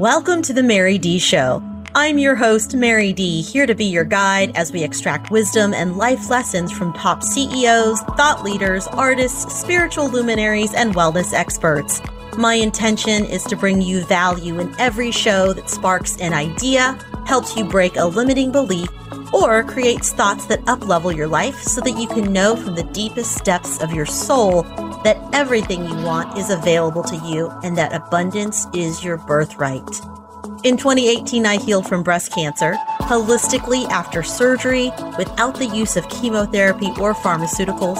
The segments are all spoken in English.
Welcome to the Mary Dee Show. I'm your host, Mary Dee, here to be your guide as we extract wisdom and life lessons from top CEOs, thought leaders, artists, spiritual luminaries, and wellness experts. My intention is to bring you value in every show that sparks an idea, helps you break a limiting belief, or creates thoughts that uplevel your life so that you can know from the deepest depths of your soul that everything you want is available to you and that abundance is your birthright. In 2018, I healed from breast cancer holistically after surgery without the use of chemotherapy or pharmaceuticals.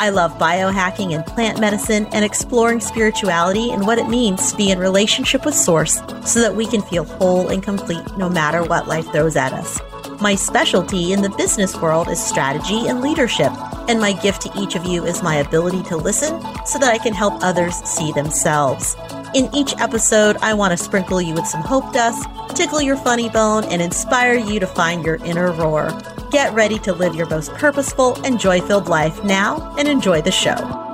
I love biohacking and plant medicine and exploring spirituality and what it means to be in relationship with Source so that we can feel whole and complete no matter what life throws at us. My specialty in the business world is strategy and leadership, and my gift to each of you is my ability to listen so that I can help others see themselves. In each episode, I want to sprinkle you with some hope dust, tickle your funny bone, and inspire you to find your inner roar. Get ready to live your most purposeful and joy filled life now and enjoy the show.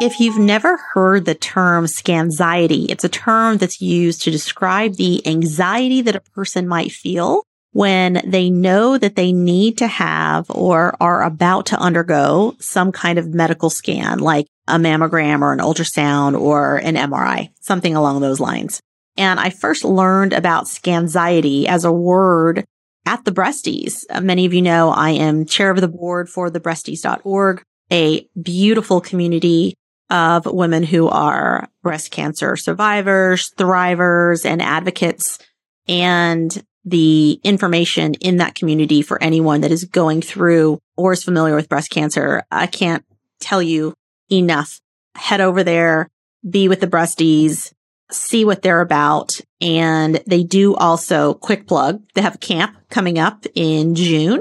If you've never heard the term scanxiety, it's a term that's used to describe the anxiety that a person might feel when they know that they need to have or are about to undergo some kind of medical scan, like a mammogram or an ultrasound or an MRI, something along those lines. And I first learned about scanxiety as a word at the Breasties. Uh, many of you know I am chair of the board for the breasties.org, a beautiful community of women who are breast cancer survivors, thrivers, and advocates, and the information in that community for anyone that is going through or is familiar with breast cancer. I can't tell you enough. Head over there, be with the breasties, see what they're about. And they do also quick plug. They have a camp coming up in June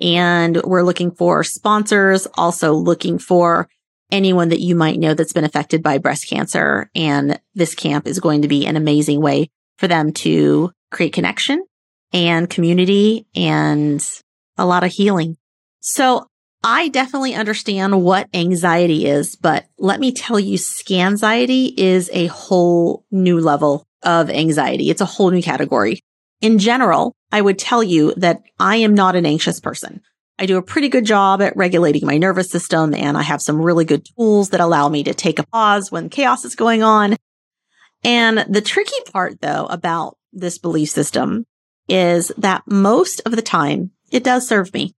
and we're looking for sponsors, also looking for anyone that you might know that's been affected by breast cancer. And this camp is going to be an amazing way for them to create connection and community and a lot of healing. So I definitely understand what anxiety is, but let me tell you, scanxiety is a whole new level of anxiety. It's a whole new category. In general, I would tell you that I am not an anxious person. I do a pretty good job at regulating my nervous system and I have some really good tools that allow me to take a pause when chaos is going on. And the tricky part though about this belief system is that most of the time it does serve me.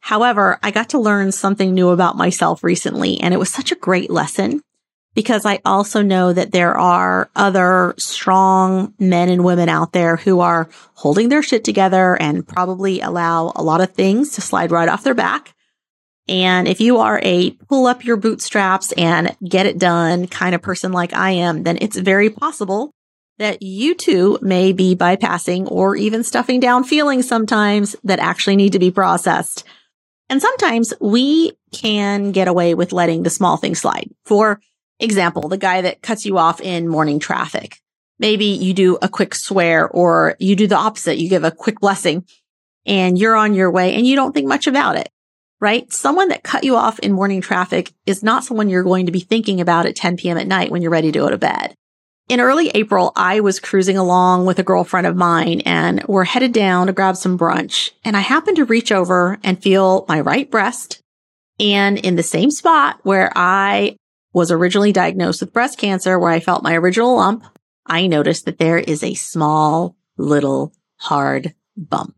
However, I got to learn something new about myself recently and it was such a great lesson because I also know that there are other strong men and women out there who are holding their shit together and probably allow a lot of things to slide right off their back. And if you are a pull up your bootstraps and get it done kind of person like I am, then it's very possible that you too may be bypassing or even stuffing down feelings sometimes that actually need to be processed. And sometimes we can get away with letting the small things slide. For Example, the guy that cuts you off in morning traffic. Maybe you do a quick swear or you do the opposite. You give a quick blessing and you're on your way and you don't think much about it, right? Someone that cut you off in morning traffic is not someone you're going to be thinking about at 10 p.m. at night when you're ready to go to bed. In early April, I was cruising along with a girlfriend of mine and we're headed down to grab some brunch. And I happened to reach over and feel my right breast and in the same spot where I was originally diagnosed with breast cancer where I felt my original lump, I noticed that there is a small little hard bump.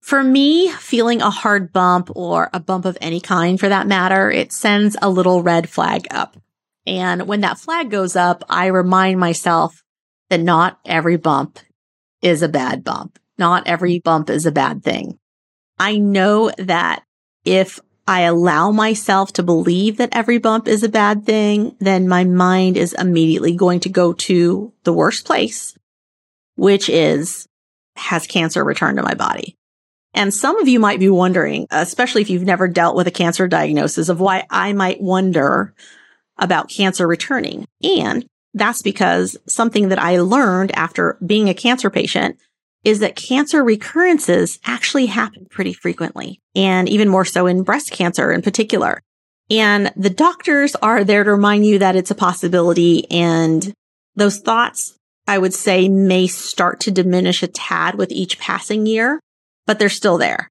For me, feeling a hard bump or a bump of any kind for that matter, it sends a little red flag up. And when that flag goes up, I remind myself that not every bump is a bad bump. Not every bump is a bad thing. I know that if I allow myself to believe that every bump is a bad thing, then my mind is immediately going to go to the worst place, which is has cancer returned to my body? And some of you might be wondering, especially if you've never dealt with a cancer diagnosis of why I might wonder about cancer returning. And that's because something that I learned after being a cancer patient is that cancer recurrences actually happen pretty frequently and even more so in breast cancer in particular. And the doctors are there to remind you that it's a possibility. And those thoughts, I would say, may start to diminish a tad with each passing year, but they're still there.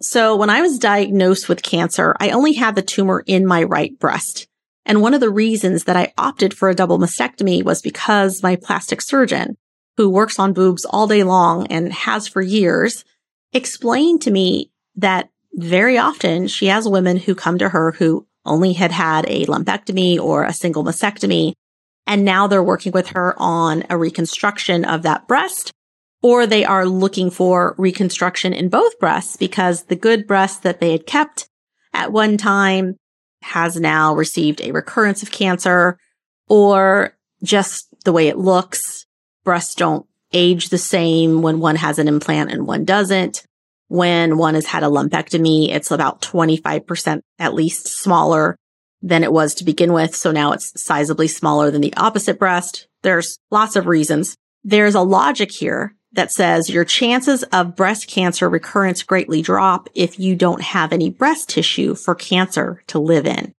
So when I was diagnosed with cancer, I only had the tumor in my right breast. And one of the reasons that I opted for a double mastectomy was because my plastic surgeon, who works on boobs all day long and has for years, explained to me that very often she has women who come to her who only had had a lumpectomy or a single mastectomy. And now they're working with her on a reconstruction of that breast, or they are looking for reconstruction in both breasts because the good breast that they had kept at one time has now received a recurrence of cancer or just the way it looks. Breasts don't age the same when one has an implant and one doesn't. When one has had a lumpectomy, it's about 25% at least smaller than it was to begin with. So now it's sizably smaller than the opposite breast. There's lots of reasons. There's a logic here that says your chances of breast cancer recurrence greatly drop if you don't have any breast tissue for cancer to live in.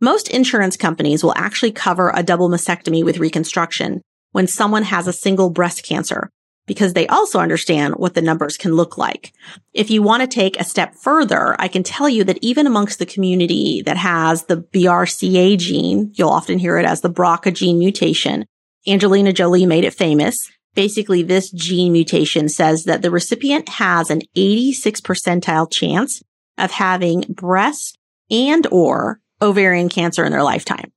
Most insurance companies will actually cover a double mastectomy with reconstruction when someone has a single breast cancer because they also understand what the numbers can look like. If you want to take a step further, I can tell you that even amongst the community that has the BRCA gene, you'll often hear it as the BRCA gene mutation. Angelina Jolie made it famous. Basically, this gene mutation says that the recipient has an 86 percentile chance of having breast and or ovarian cancer in their lifetime.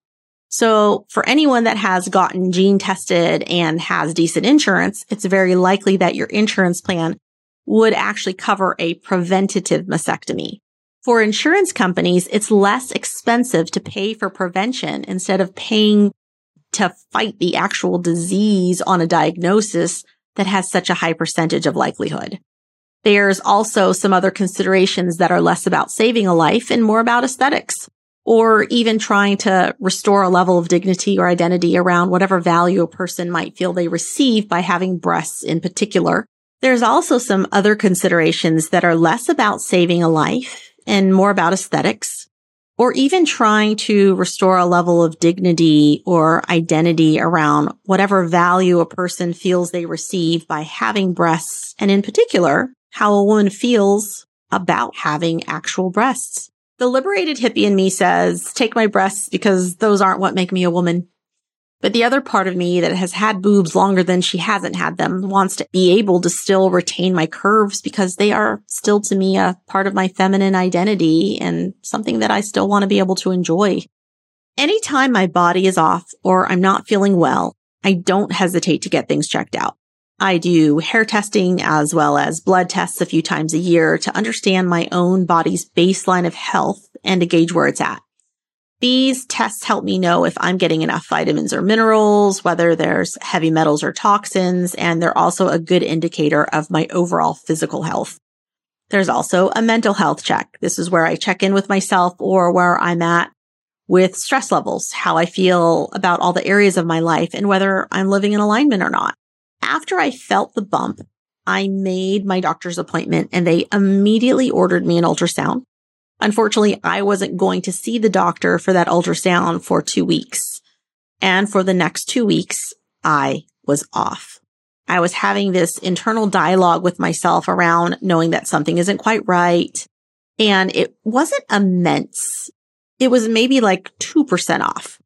So for anyone that has gotten gene tested and has decent insurance, it's very likely that your insurance plan would actually cover a preventative mastectomy. For insurance companies, it's less expensive to pay for prevention instead of paying to fight the actual disease on a diagnosis that has such a high percentage of likelihood. There's also some other considerations that are less about saving a life and more about aesthetics or even trying to restore a level of dignity or identity around whatever value a person might feel they receive by having breasts in particular. There's also some other considerations that are less about saving a life and more about aesthetics or even trying to restore a level of dignity or identity around whatever value a person feels they receive by having breasts. And in particular, how a woman feels about having actual breasts. The liberated hippie in me says, take my breasts because those aren't what make me a woman. But the other part of me that has had boobs longer than she hasn't had them wants to be able to still retain my curves because they are still to me a part of my feminine identity and something that I still want to be able to enjoy. Anytime my body is off or I'm not feeling well, I don't hesitate to get things checked out. I do hair testing as well as blood tests a few times a year to understand my own body's baseline of health and to gauge where it's at. These tests help me know if I'm getting enough vitamins or minerals, whether there's heavy metals or toxins, and they're also a good indicator of my overall physical health. There's also a mental health check. This is where I check in with myself or where I'm at with stress levels, how I feel about all the areas of my life and whether I'm living in alignment or not after I felt the bump, I made my doctor's appointment and they immediately ordered me an ultrasound. Unfortunately, I wasn't going to see the doctor for that ultrasound for two weeks. And for the next two weeks, I was off. I was having this internal dialogue with myself around knowing that something isn't quite right. And it wasn't immense. It was maybe like 2% off.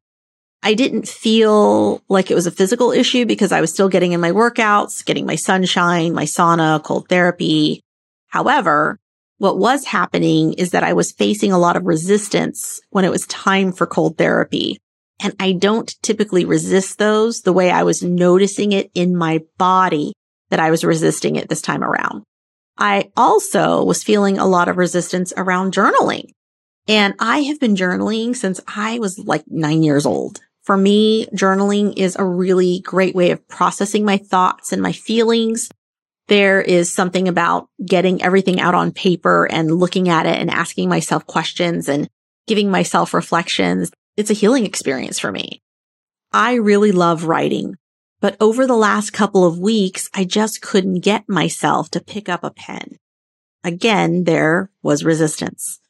I didn't feel like it was a physical issue because I was still getting in my workouts, getting my sunshine, my sauna, cold therapy. However, what was happening is that I was facing a lot of resistance when it was time for cold therapy. And I don't typically resist those the way I was noticing it in my body that I was resisting it this time around. I also was feeling a lot of resistance around journaling. And I have been journaling since I was like nine years old. For me, journaling is a really great way of processing my thoughts and my feelings. There is something about getting everything out on paper and looking at it and asking myself questions and giving myself reflections. It's a healing experience for me. I really love writing, but over the last couple of weeks, I just couldn't get myself to pick up a pen. Again, there was resistance.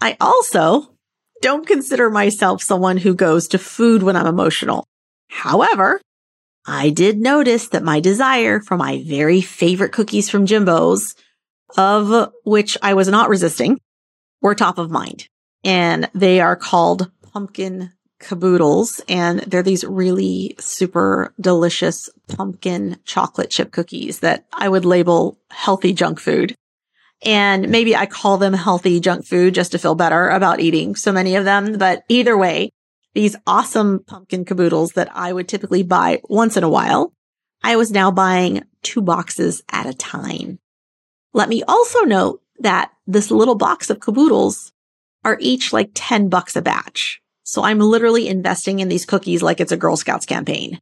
I also don't consider myself someone who goes to food when I'm emotional. However, I did notice that my desire for my very favorite cookies from Jimbo's, of which I was not resisting, were top of mind. And they are called pumpkin caboodles. And they're these really super delicious pumpkin chocolate chip cookies that I would label healthy junk food. And maybe I call them healthy junk food just to feel better about eating so many of them. But either way, these awesome pumpkin caboodles that I would typically buy once in a while, I was now buying two boxes at a time. Let me also note that this little box of caboodles are each like 10 bucks a batch. So I'm literally investing in these cookies like it's a Girl Scouts campaign.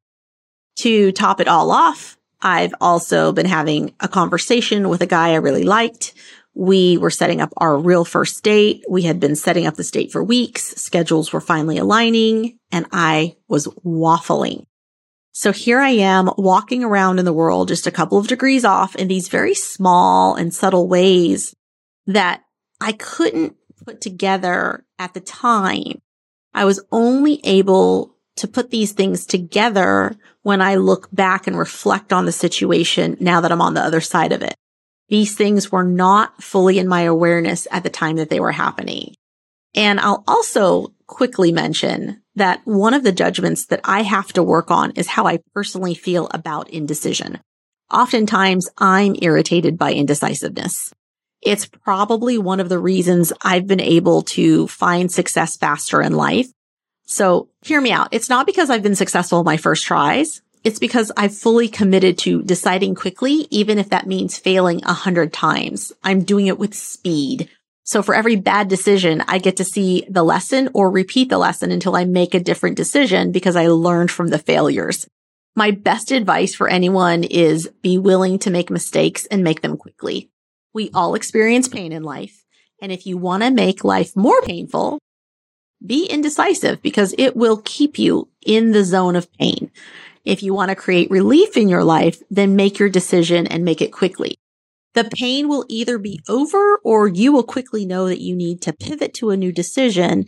To top it all off, I've also been having a conversation with a guy I really liked. We were setting up our real first date. We had been setting up the date for weeks. Schedules were finally aligning and I was waffling. So here I am walking around in the world just a couple of degrees off in these very small and subtle ways that I couldn't put together at the time I was only able to put these things together when I look back and reflect on the situation now that I'm on the other side of it. These things were not fully in my awareness at the time that they were happening. And I'll also quickly mention that one of the judgments that I have to work on is how I personally feel about indecision. Oftentimes I'm irritated by indecisiveness. It's probably one of the reasons I've been able to find success faster in life. So hear me out. It's not because I've been successful in my first tries. It's because I've fully committed to deciding quickly, even if that means failing a hundred times. I'm doing it with speed. So for every bad decision, I get to see the lesson or repeat the lesson until I make a different decision because I learned from the failures. My best advice for anyone is be willing to make mistakes and make them quickly. We all experience pain in life. And if you want to make life more painful, be indecisive because it will keep you in the zone of pain. If you want to create relief in your life, then make your decision and make it quickly. The pain will either be over or you will quickly know that you need to pivot to a new decision.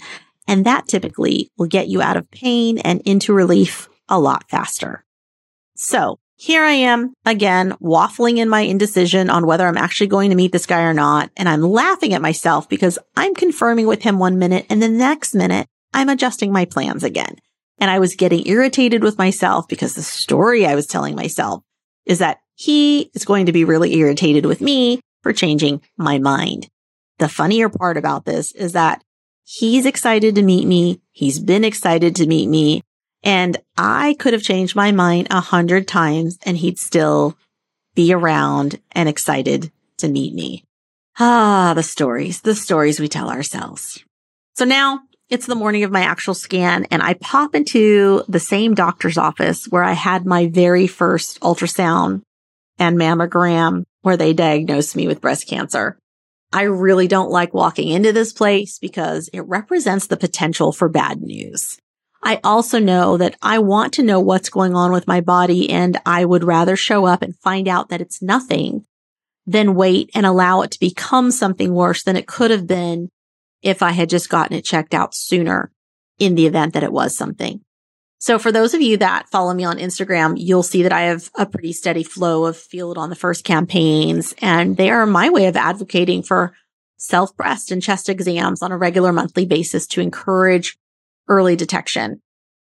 And that typically will get you out of pain and into relief a lot faster. So here I am again, waffling in my indecision on whether I'm actually going to meet this guy or not. And I'm laughing at myself because I'm confirming with him one minute and the next minute I'm adjusting my plans again. And I was getting irritated with myself because the story I was telling myself is that he is going to be really irritated with me for changing my mind. The funnier part about this is that he's excited to meet me. He's been excited to meet me. And I could have changed my mind a hundred times and he'd still be around and excited to meet me. Ah, the stories, the stories we tell ourselves. So now it's the morning of my actual scan and I pop into the same doctor's office where I had my very first ultrasound and mammogram where they diagnosed me with breast cancer. I really don't like walking into this place because it represents the potential for bad news. I also know that I want to know what's going on with my body and I would rather show up and find out that it's nothing than wait and allow it to become something worse than it could have been if I had just gotten it checked out sooner in the event that it was something. So for those of you that follow me on Instagram, you'll see that I have a pretty steady flow of feel it on the first campaigns and they are my way of advocating for self breast and chest exams on a regular monthly basis to encourage early detection.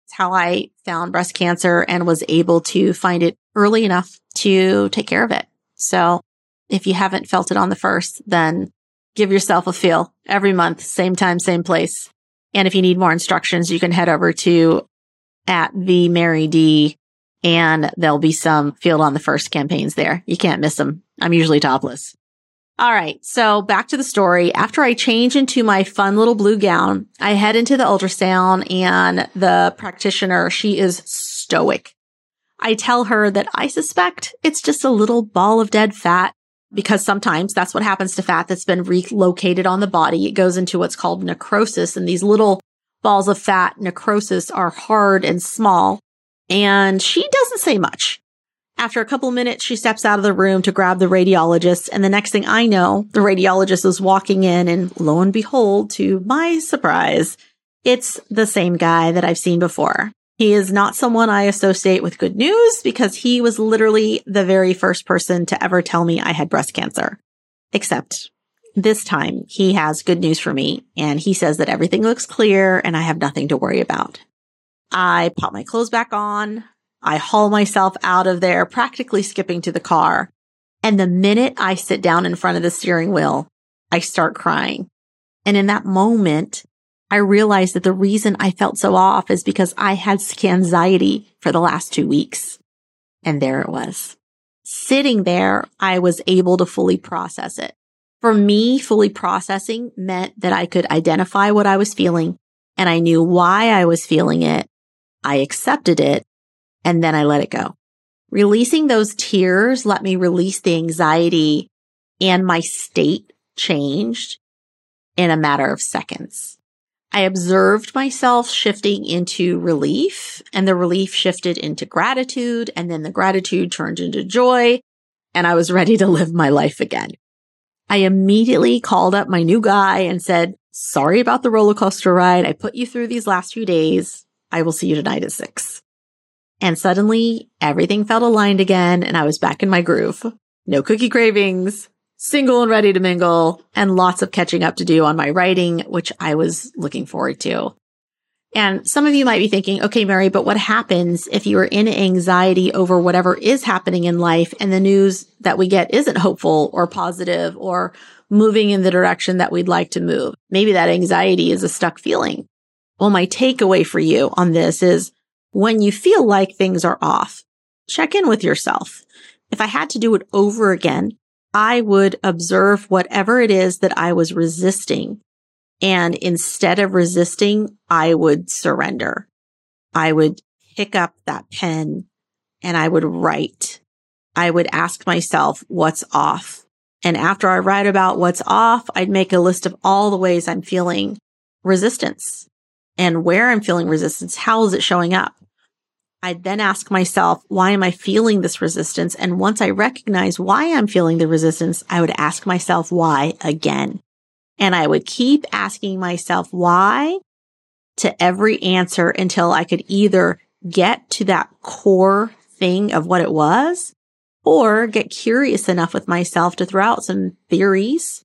It's how I found breast cancer and was able to find it early enough to take care of it. So if you haven't felt it on the first, then give yourself a feel every month, same time, same place. And if you need more instructions, you can head over to at the Mary Dee and there'll be some feel it on the first campaigns there. You can't miss them. I'm usually topless. All right. So back to the story. After I change into my fun little blue gown, I head into the ultrasound and the practitioner, she is stoic. I tell her that I suspect it's just a little ball of dead fat because sometimes that's what happens to fat that's been relocated on the body. It goes into what's called necrosis and these little balls of fat necrosis are hard and small. And she doesn't say much. After a couple minutes, she steps out of the room to grab the radiologist. And the next thing I know, the radiologist is walking in and lo and behold, to my surprise, It's the same guy that I've seen before. He is not someone I associate with good news because he was literally the very first person to ever tell me I had breast cancer. Except this time he has good news for me and he says that everything looks clear and I have nothing to worry about. I pop my clothes back on. I haul myself out of there, practically skipping to the car. And the minute I sit down in front of the steering wheel, I start crying. And in that moment, I realized that the reason I felt so off is because I had anxiety for the last two weeks. And there it was. Sitting there, I was able to fully process it. For me, fully processing meant that I could identify what I was feeling and I knew why I was feeling it. I accepted it and then I let it go. Releasing those tears let me release the anxiety and my state changed in a matter of seconds. I observed myself shifting into relief and the relief shifted into gratitude and then the gratitude turned into joy and I was ready to live my life again. I immediately called up my new guy and said, sorry about the roller coaster ride. I put you through these last few days. I will see you tonight at six. And suddenly everything felt aligned again and I was back in my groove. No cookie cravings, single and ready to mingle, and lots of catching up to do on my writing, which I was looking forward to. And some of you might be thinking, okay, Mary, but what happens if you are in anxiety over whatever is happening in life and the news that we get isn't hopeful or positive or moving in the direction that we'd like to move? Maybe that anxiety is a stuck feeling. Well, my takeaway for you on this is when you feel like things are off, check in with yourself. If I had to do it over again, I would observe whatever it is that I was resisting. And instead of resisting, I would surrender. I would pick up that pen and I would write. I would ask myself what's off. And after I write about what's off, I'd make a list of all the ways I'm feeling resistance and where I'm feeling resistance. How is it showing up? I'd then ask myself, why am I feeling this resistance? And once I recognize why I'm feeling the resistance, I would ask myself why again. And I would keep asking myself why to every answer until I could either get to that core thing of what it was or get curious enough with myself to throw out some theories.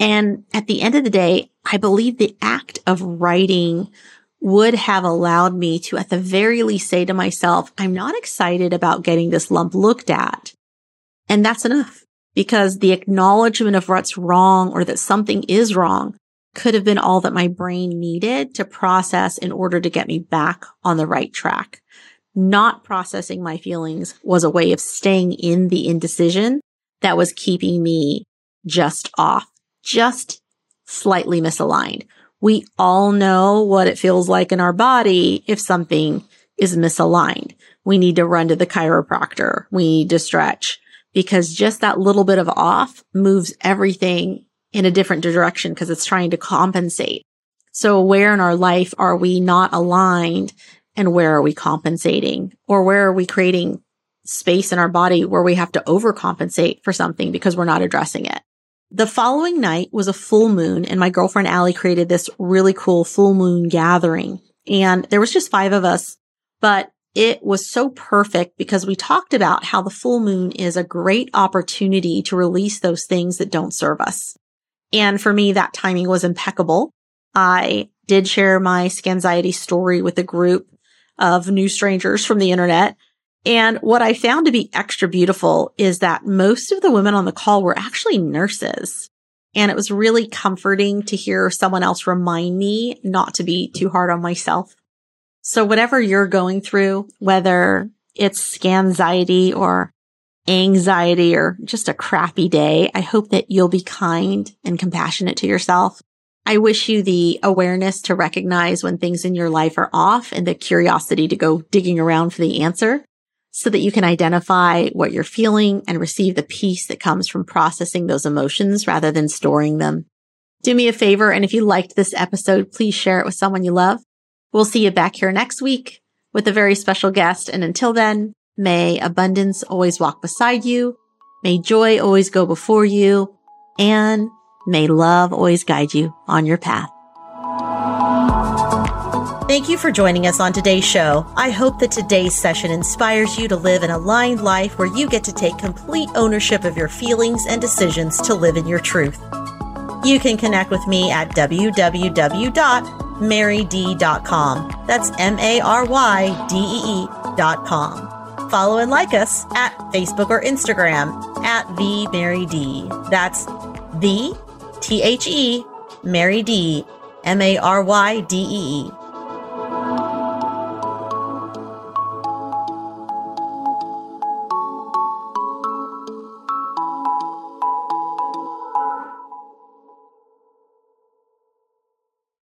And at the end of the day, I believe the act of writing would have allowed me to at the very least say to myself, I'm not excited about getting this lump looked at. And that's enough because the acknowledgement of what's wrong or that something is wrong could have been all that my brain needed to process in order to get me back on the right track. Not processing my feelings was a way of staying in the indecision that was keeping me just off, just slightly misaligned we all know what it feels like in our body if something is misaligned. We need to run to the chiropractor. We need to stretch because just that little bit of off moves everything in a different direction because it's trying to compensate. So where in our life are we not aligned and where are we compensating or where are we creating space in our body where we have to overcompensate for something because we're not addressing it? The following night was a full moon and my girlfriend Allie created this really cool full moon gathering. And there was just five of us, but it was so perfect because we talked about how the full moon is a great opportunity to release those things that don't serve us. And for me, that timing was impeccable. I did share my Scanxiety story with a group of new strangers from the internet and what I found to be extra beautiful is that most of the women on the call were actually nurses. And it was really comforting to hear someone else remind me not to be too hard on myself. So whatever you're going through, whether it's scanxiety or anxiety or just a crappy day, I hope that you'll be kind and compassionate to yourself. I wish you the awareness to recognize when things in your life are off and the curiosity to go digging around for the answer so that you can identify what you're feeling and receive the peace that comes from processing those emotions rather than storing them. Do me a favor. And if you liked this episode, please share it with someone you love. We'll see you back here next week with a very special guest. And until then, may abundance always walk beside you. May joy always go before you and may love always guide you on your path. Thank you for joining us on today's show. I hope that today's session inspires you to live an aligned life where you get to take complete ownership of your feelings and decisions to live in your truth. You can connect with me at www.marydee.com. That's M A R Y D E E.com. Follow and like us at Facebook or Instagram at the Mary Dee. That's the T H E Mary Dee M A R Y D E E.